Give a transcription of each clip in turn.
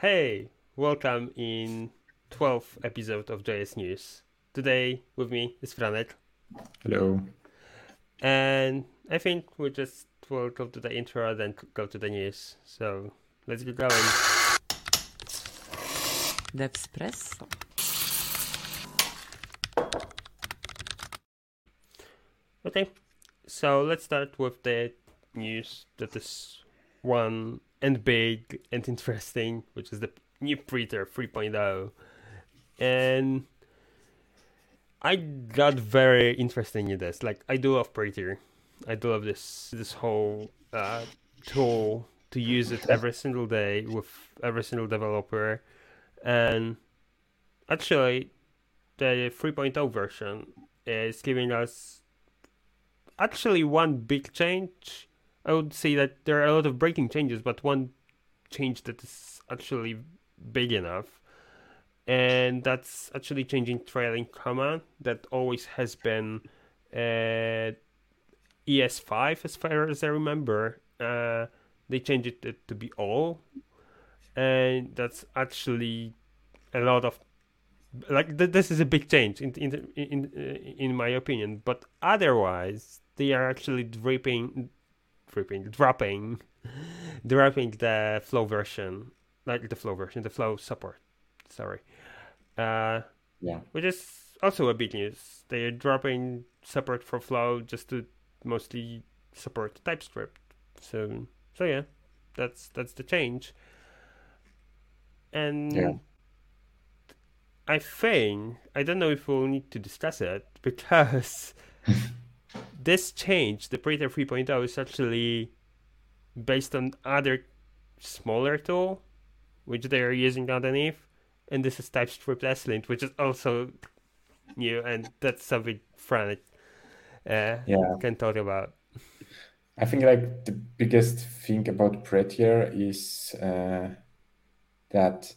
Hey, welcome in 12th episode of JS News. Today with me is Franek. Hello. And I think we just will go to the intro then go to the news. So let's get going. Devspresso. Okay, so let's start with the news that is one and big and interesting, which is the new Prettier 3.0. And I got very interested in this. Like I do love Prettier. I do love this this whole uh, tool to use it every single day with every single developer. And actually, the 3.0 version is giving us actually one big change. I would say that there are a lot of breaking changes, but one change that is actually big enough. And that's actually changing trailing comma that always has been uh, ES5 as far as I remember. Uh, they changed it to be all. And that's actually a lot of like th- this is a big change in in in in my opinion but otherwise they are actually dripping dripping dropping dropping the flow version like the flow version the flow support sorry uh Yeah. which is also a big news they're dropping support for flow just to mostly support typescript so so yeah that's that's the change and Yeah. I think I don't know if we'll need to discuss it because this change, the Prettier 3.0, is actually based on other smaller tool which they are using underneath, and this is TypeScript ESLint, which is also new, and that's something Franek uh, Yeah. can talk about. I think like the biggest thing about Prettier is uh, that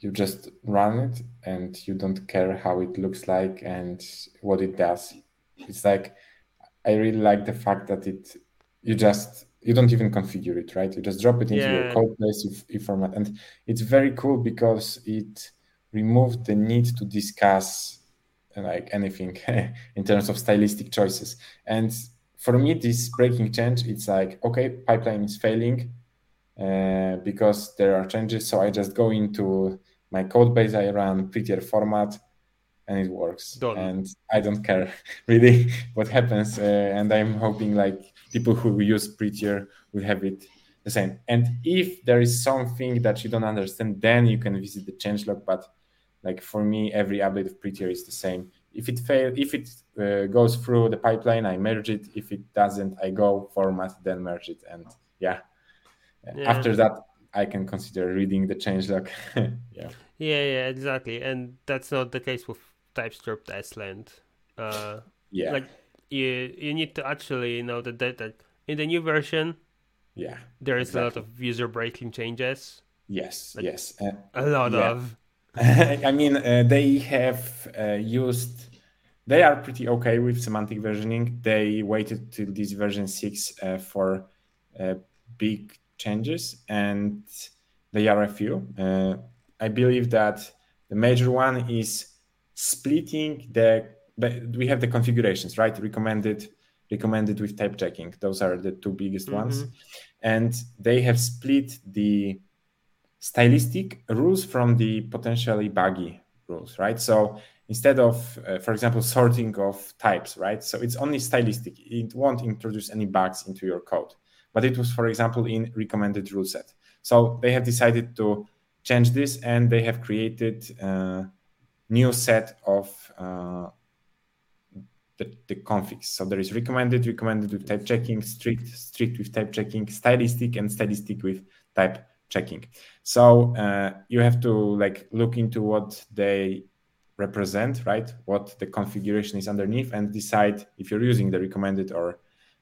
you just run it and you don't care how it looks like and what it does. It's like I really like the fact that it you just you don't even configure it, right? You just drop it into Yeah. your code base, you format, and it's very cool because it removed the need to discuss like anything in terms of stylistic choices. And for me, this breaking change, it's like okay, pipeline is failing uh, because there are changes. So I just go into my code base, I run prettier format, and it works. Done. And I don't care really what happens. Uh, and I'm hoping like people who use prettier will have it the same. And if there is something that you don't understand, then you can visit the changelog. But like for me, every update of prettier is the same. If it fail, if it uh, goes through the pipeline, I merge it. If it doesn't, I go format, then merge it, and yeah. Yeah. After that, I can consider reading the changelog. yeah. Yeah, yeah, exactly, and that's not the case with TypeScript ESLint. Uh, Yeah. like you you need to actually know that that, in the new version yeah. there is a lot of user breaking changes Yes. Like- yes. Uh, a lot Yeah. of I mean, uh, they have uh, used. They are pretty okay with semantic versioning. They waited till this version six uh, for uh, big changes, and they are a few. Uh, I believe that the major one is splitting the. We have the configurations, right? Recommended, recommended with type checking. Those are the two biggest ones, and they have split the stylistic rules from the potentially buggy rules, right? So instead of, uh, for example, sorting of types, right? So it's only stylistic. It won't introduce any bugs into your code. But it was, for example, in recommended rule set. So they have decided to change this and they have created a new set of uh, the, the configs. So there is recommended, recommended with type checking, strict, strict with type checking, stylistic, and stylistic with type checking. So uh, you have to like look into what they represent, right? What the configuration is underneath, and decide if you're using the recommended or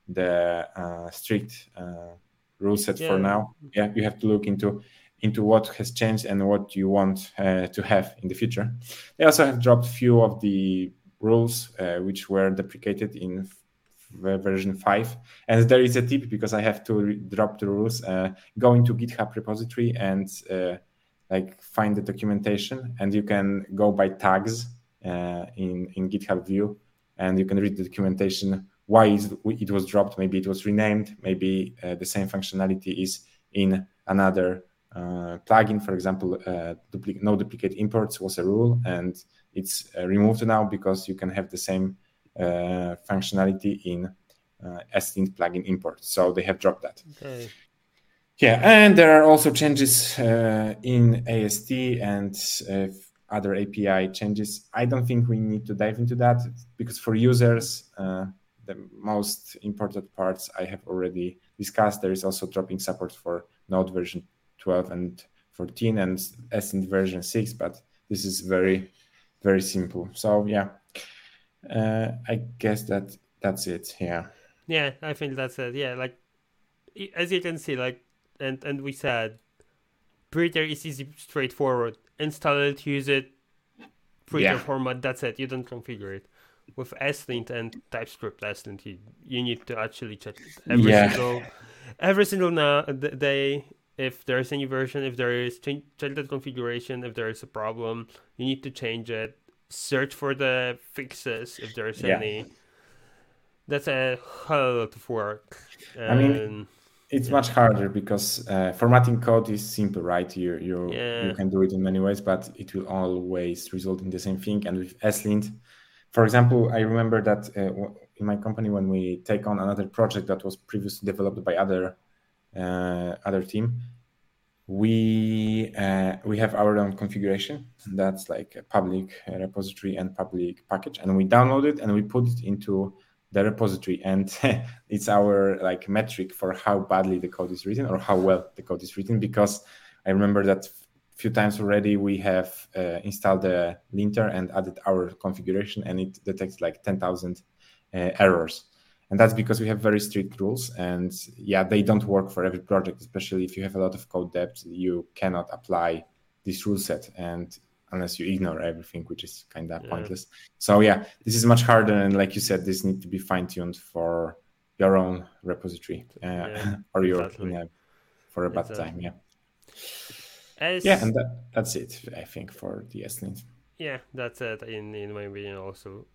the uh, strict uh, rule set Yeah. for now. Yeah, you have to look into into what has changed and what you want uh, to have in the future. They also have dropped few of the rules uh, which were deprecated in f- version 5 and there is a tip because i have to re- drop the rules uh, go into github repository and uh, like find the documentation and you can go by tags uh, in in GitHub View and you can read the documentation why it was dropped. Maybe it was renamed. Maybe uh, the same functionality is in another uh, plugin. For example, uh, duplicate, no duplicate imports was a rule, and it's uh, removed now because you can have the same uh, functionality in uh, ESLint plugin import. So they have dropped that. Okay. Yeah, and there are also changes in AST and other API changes. I don't think we need to dive into that because for users, uh, the most important parts I have already discussed. There is also dropping support for Node version 12 and 14 and ESLint version 6, but this is very, very simple. So yeah, uh, I guess that that's it. Yeah. Yeah, I think that's it. Yeah, like as you can see, like and and we said, Prettier is easy, straightforward install it, use it, Prettier yeah. format. That's it. You don't configure it. With ESLint and TypeScript ESLint, you, you need to actually check every yeah. single every single now day if there is any version, if there is that configuration. If there is a problem, you need to change it. Search for the fixes if there is yeah. any. That's a whole lot of work. And, I mean, it's yeah. much harder because uh, formatting code is simple right you you yeah. you can do it in many ways but it will always result in the same thing and with ESLint for example i remember that uh, in my company when we take on another project that was previously developed by other other team we uh, we have our own configuration. That's like a public repository and public package. And we download it and we put it into the repository. And it's our like metric for how badly the code is written or how well the code is written. Because i remember that few times already we have uh, installed the linter and added our configuration and it detects like 10000 uh, errors and that's because we have very strict rules and yeah they don't work for every project especially if you have a lot of code depth you cannot apply this rule set and unless you ignore everything, which is kind of yeah. pointless. So yeah, this is much harder, and like you said, this needs to be fine tuned for your own repository uh, yeah, or your exactly. you know, for a bad exactly. time. Yeah. As... Yeah, and that, that's it. I think for the ESLint. Yeah, that's it. In in my opinion, also.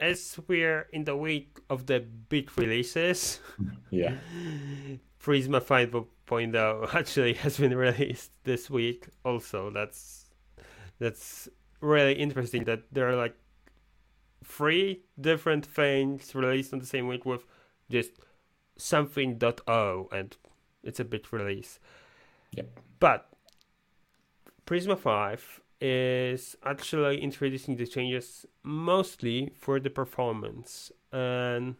As we're in the week of the big releases, yeah, Prisma 5.0 actually has been released this week. Also, that's that's really interesting that there are like three different things released on the same week with just something.o oh, and it's a bit release. Yep. But Prisma 5 is actually introducing the changes mostly for the performance and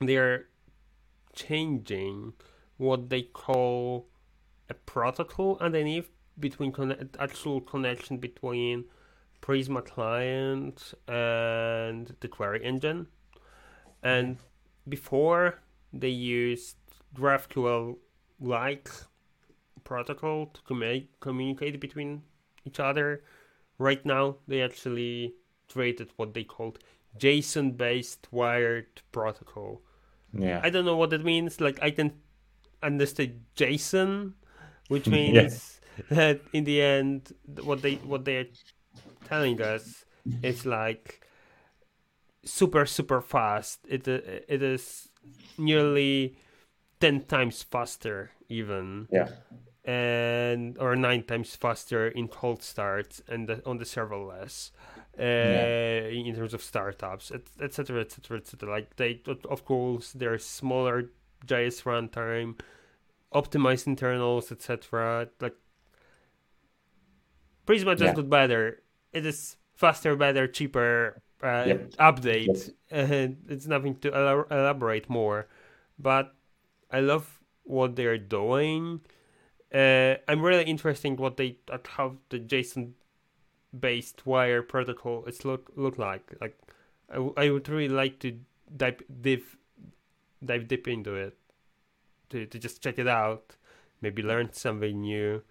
they're changing what they call a protocol underneath between con- actual connection between Prisma client and the query engine. And before they used GraphQL like protocol to com- communicate between each other. Right now, they actually created what they called JSON based wired protocol. Yeah. I don't know what that means. Like, I can understand JSON, which means that in the end, what they what they're telling us is like super super fast. It it is nearly ten times faster even. Yeah. And or nine times faster in cold starts and the, on the serverless, uh, yeah. in terms of startups, etc., etc., etc. Like they, of course, they're smaller JS runtime, optimized internals, etc. Like Prisma just yeah. got better. It is faster, better, cheaper uh, yep. update. Yep. And it's nothing to elaborate more. But I love what they're doing. Uh, I'm really interested what they how the JSON based wire protocol is look look like. Like I, I would really like to dive dive dive deep into it to to just check it out, maybe learn something new,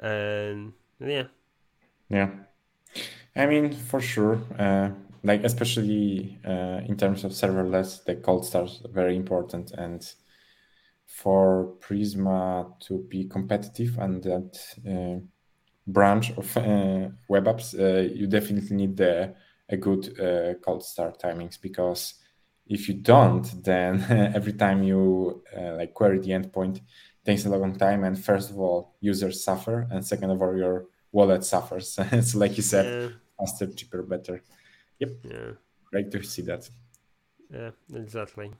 and yeah, yeah. I mean, for sure. Uh, like especially uh, in terms of serverless, the cold starts very important, and for Prisma to be competitive and that uh, branch of uh, web apps, uh, you definitely need the, a good uh, cold start timings because if you don't, then every time you uh, like query the endpoint, takes a long time. And first of all, users suffer, and second of all, your wallet suffers. so, like you said, yeah. faster, cheaper, better. Yep. Yeah. Great to see that. Yeah, exactly.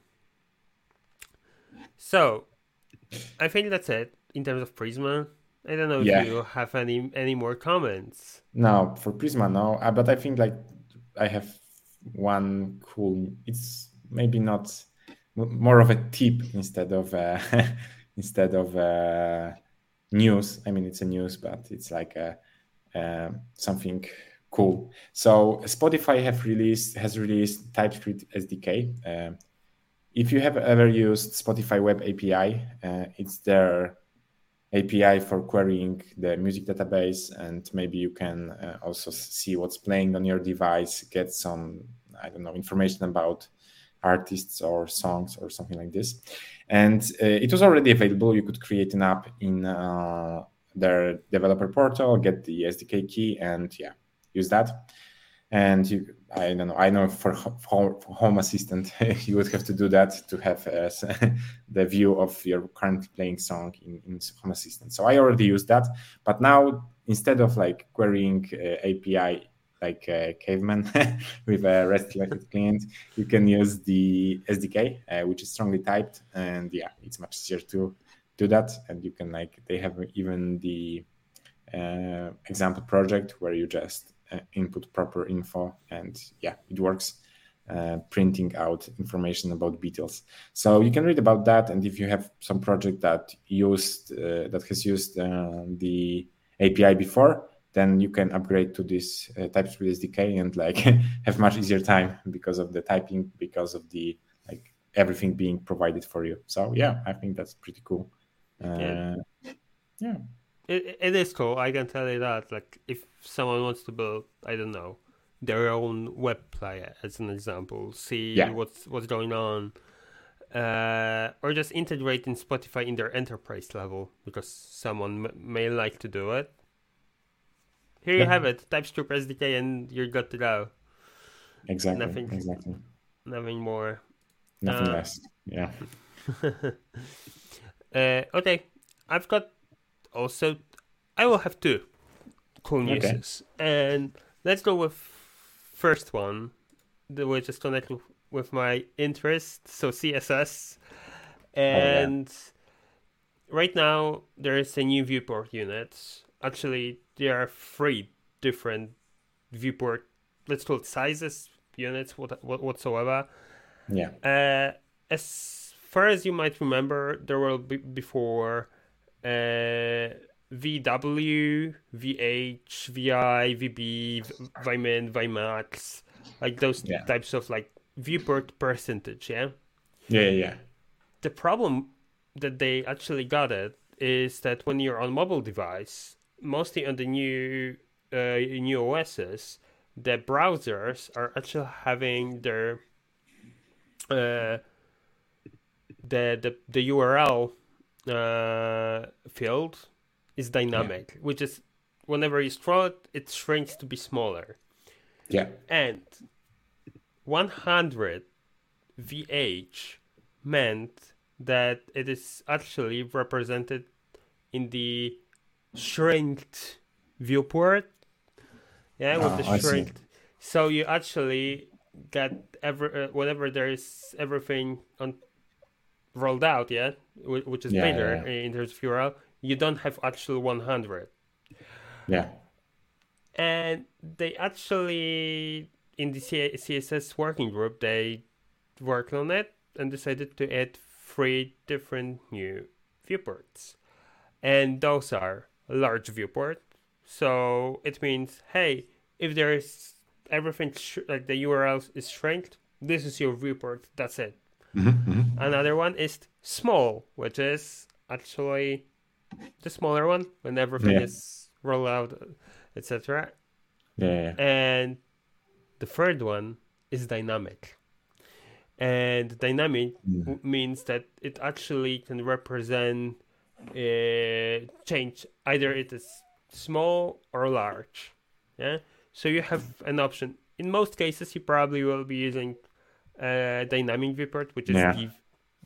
So, I think that's it in terms of Prisma. I don't know if yeah. you have any any more comments. No, for Prisma, no. Uh, but I think like I have one cool. It's maybe not more of a tip instead of uh, instead of uh, news. I mean, it's a news, but it's like a, uh, something cool. So Spotify have released has released TypeScript SDK. Uh, if you have ever used Spotify Web API, uh, it's their API for querying the music database, and maybe you can uh, also see what's playing on your device, get some I don't know information about artists or songs or something like this. And uh, it was already available. You could create an app in uh, their developer portal, get the SDK key, and yeah, use that. And you, I don't know. I know for, for Home Assistant, you would have to do that to have uh, the view of your current playing song in, in Home Assistant. So I already used that, but now instead of like querying uh, API like a caveman with a REST client, you can use the SDK, uh, which is strongly typed, and yeah, it's much easier to do that. And you can like they have even the uh, example project where you just uh, input proper info, and yeah, it works. Uh, printing out information about Beatles. So you can read about that, and if you have some project that used uh, that has used uh, the API before, then you can upgrade to this uh, TypeScript SDK and like have much easier time because of the typing, because of the like everything being provided for you. So yeah, I think that's pretty cool. Uh, yeah. yeah. It, it is cool. I can tell you that. Like, if someone wants to build, I don't know, their own web player, as an example, see yeah. what's what's going on, uh, or just integrate in Spotify in their enterprise level because someone m- may like to do it here you have it. TypeScript SDK, and you're good to go. Exactly. Nothing. Exactly. Nothing more. Nothing uh, less. Yeah. uh, okay, I've got also. I will have two cool news, okay. and let's go with first one, which is connected with my interest. So CSS, and oh, yeah. right now there is a new viewport unit. Actually, there are three different viewport, let's call it sizes, units, what, what whatsoever. Yeah. Uh, as far as you might remember, there were be before uh, VW, VH, VI, VB, vmin, vmax, like those yeah. types of like viewport percentage. Yeah. Yeah, yeah. The problem that they actually got it is that when you're on mobile device, mostly on the new uh, new OSs, the browsers are actually having their uh, the the the URL uh, field is dynamic, yeah. which is whenever you scroll it, it shrinks to be smaller. Yeah. And 100 VH meant that it is actually represented in the shrinked viewport. Yeah, with the ah, shrinked. So you actually get every uh, whenever there is everything on rolled out, yet, which is yeah, bigger yeah, yeah. in terms of URL. You don't have actual 100. Yeah. And they actually in the CSS working group they worked on it and decided to add three different new viewports, and those are large viewport. So it means, hey, if there is everything sh- like the URL is shrinked, this is your viewport. That's it. Mm-hmm, mm-hmm. Another one is small, which is actually the smaller one when everything yeah. is rolled out, etc. Yeah. And the third one is dynamic. And dynamic mm. means that it actually can represent uh, change. Either it is small or large. Yeah. So you have an option. In most cases, you probably will be using uh, dynamic viewport, which is Yeah.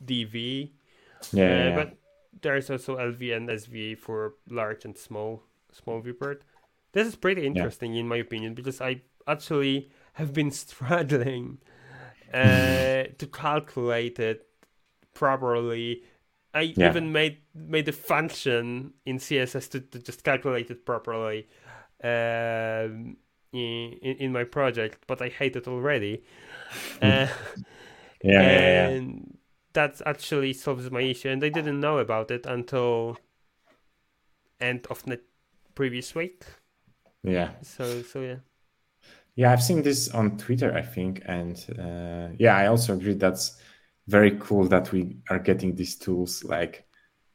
DV. Yeah, Uh, yeah, yeah. But there's also LV and SV for large and small small viewport. This is pretty interesting in my opinion because I actually have been struggling uh, to calculate it properly. I Yeah. even made made a function in CSS to, to just calculate it properly um, in, in my project, but I hate it already. Uh, yeah, yeah, yeah. and that actually solves my issue and i didn't know about it until end of the previous week yeah. so so yeah Yeah, I've seen this on Twitter, I think, and uh, yeah, I also agree that's very cool that we are getting these tools. Like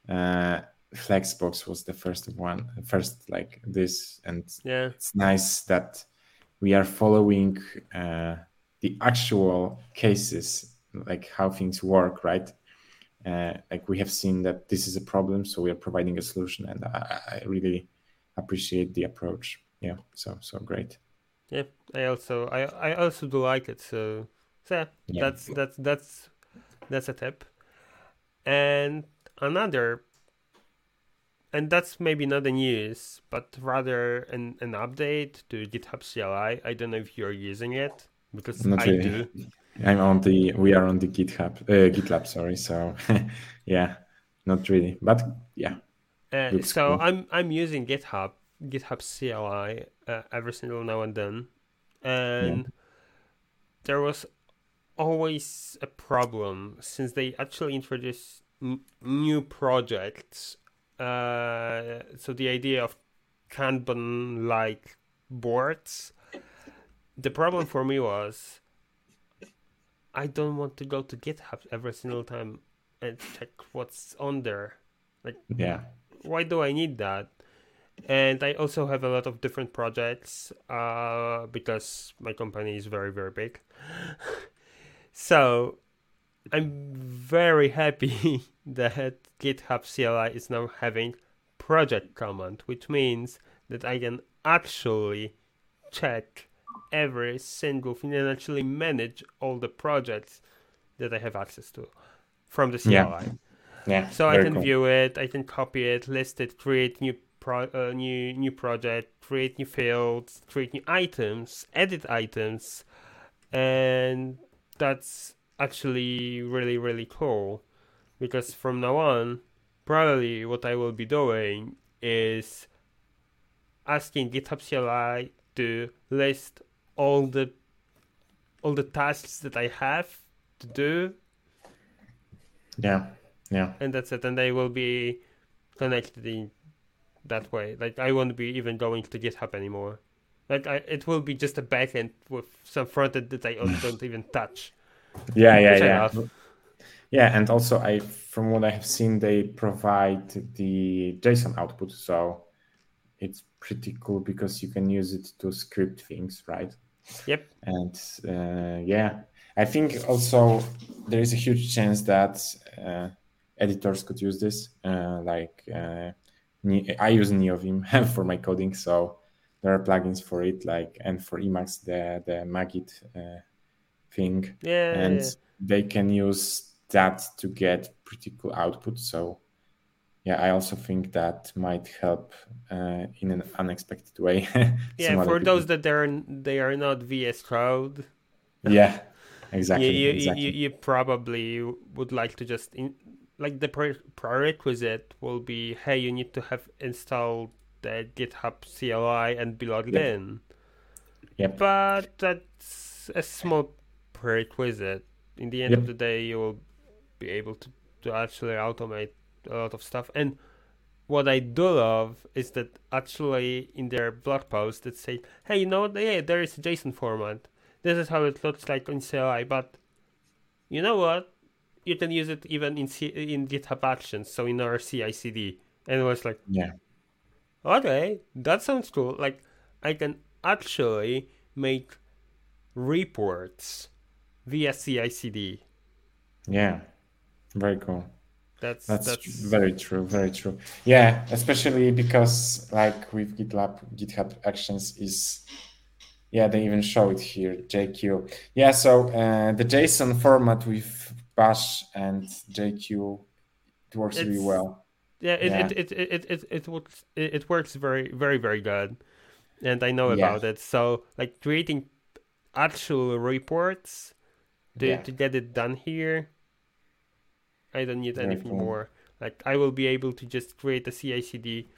uh, Flexbox was the first one, first like this, and yeah it's nice that we are following uh, the actual cases, like how things work, right? Uh, like we have seen that this is a problem, so we are providing a solution, and I, I really appreciate the approach. Yeah, so so great. yeah i also i i also do like it so so yeah, Yeah. that's that's that's that's a tip and another and that's maybe not the news but rather an, an update to github cli i don't know if you're using it because Not i really. do I'm on the we are on the GitHub uh, GitLab, sorry. So yeah, not really, but yeah, Uh, so cool. I'm I'm using GitHub GitHub CLI uh, every single now and then, and there was always a problem since they actually introduced n- new projects. Uh, so the idea of Kanban like boards. The problem for me was I don't want to go to GitHub every single time and check what's on there Like, yeah, why do I need that? And I also have a lot of different projects uh, because my company is very, very big. so I'm very happy that GitHub CLI is now having project command, which means that I can actually check every single thing and actually manage all the projects that I have access to from the CLI. Yeah. yeah. So I can cool. view it, I can copy it, list it, create new pro, uh, new new project, create new fields, create new items, edit items, and that's actually really really cool. Because from now on, probably what I will be doing is asking GitHub CLI to list all the all the tasks that I have to do. Yeah, yeah, and that's it. And they will be connected in that way. Like i won't be even going to github anymore. Like I, it will be just a backend with some frontend that i don't even touch yeah, yeah, yeah. Yeah, and also I, from what I have seen, they provide the JSON output, so it's pretty cool because you can use it to script things, right? yep and uh, yeah i think also there is a huge chance that uh, editors could use this uh, like uh, i use neovim for my coding so there are plugins for it like and for emacs the the magit uh, thing yeah and yeah. they can use that to get pretty cool output. So yeah i also think that might help uh, in an unexpected way. Yeah for those that they're they are not vs code yeah exactly you, you, exactly. you, you probably would like to just in, like the pre- prerequisite will be hey you need to have installed the github cli and be logged Yep. in. Yeah, but that's a small prerequisite in the end Yep. of the day you will be able to, to actually automate a lot of stuff and what I do love is that actually in their blog post it say, hey, you know, yeah, there is a JSON format. This is how it looks like in CLI, but you know what? You can use it even in C- in GitHub Actions, so in our CI/CD. And it was like, yeah okay, that sounds cool. Like I can actually make reports via CI/CD. Yeah, very cool. That's That's, that's, very true, very true. Yeah, especially because like with GitLab, GitHub Actions is, yeah, they even show it here, JQ. Yeah, so uh, the JSON format with Bash and JQ it works really well. yeah. It Yeah. It, it, it, it, it, works it, it works very very very good, and I know Yeah. about it. So like creating actual reports to Yeah. to get it done here. I don't need anything more. Like I will be able to just create a CI/CD,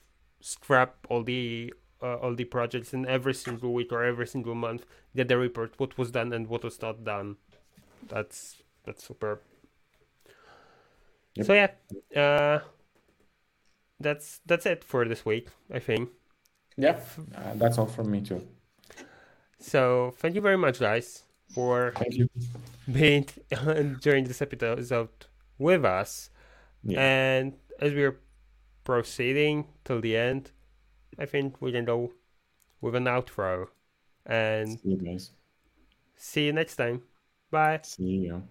scrap all the uh, all the projects in every single week or every single month, get the report what was done and what was not done. That's that's superb. Yep. So yeah, uh, that's that's it for this week. I think. Yeah, uh, that's all from me too. So thank you very much, guys, for Thank you. being during this episode with us. Yeah. And as we're proceeding till the end, I think we can go with an outro. And See you guys. see you next time. Bye. See you.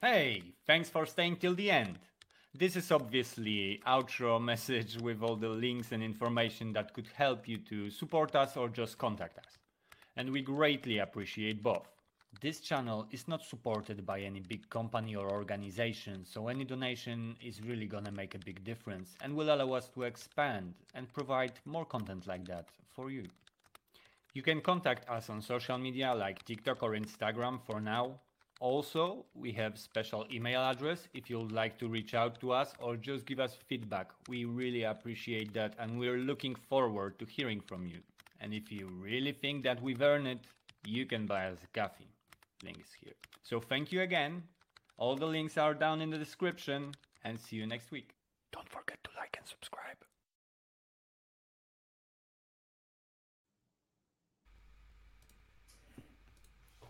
Hey, thanks for staying till the end. This is obviously outro message with all the links and information that could help you to support us or just contact us. And we greatly appreciate both. This channel is not supported by any big company or organization, so any donation is really gonna make a big difference and will allow us to expand and provide more content like that for you. You can contact us on social media like TikTok or Instagram for now. Also, we have special email address if you'd like to reach out to us or just give us feedback. We really appreciate that and we're looking forward to hearing from you. And if you really think that we've earned it, you can buy us a coffee. Links here. So thank you again. All the links are down in the description and see you next week. Don't forget to like and subscribe.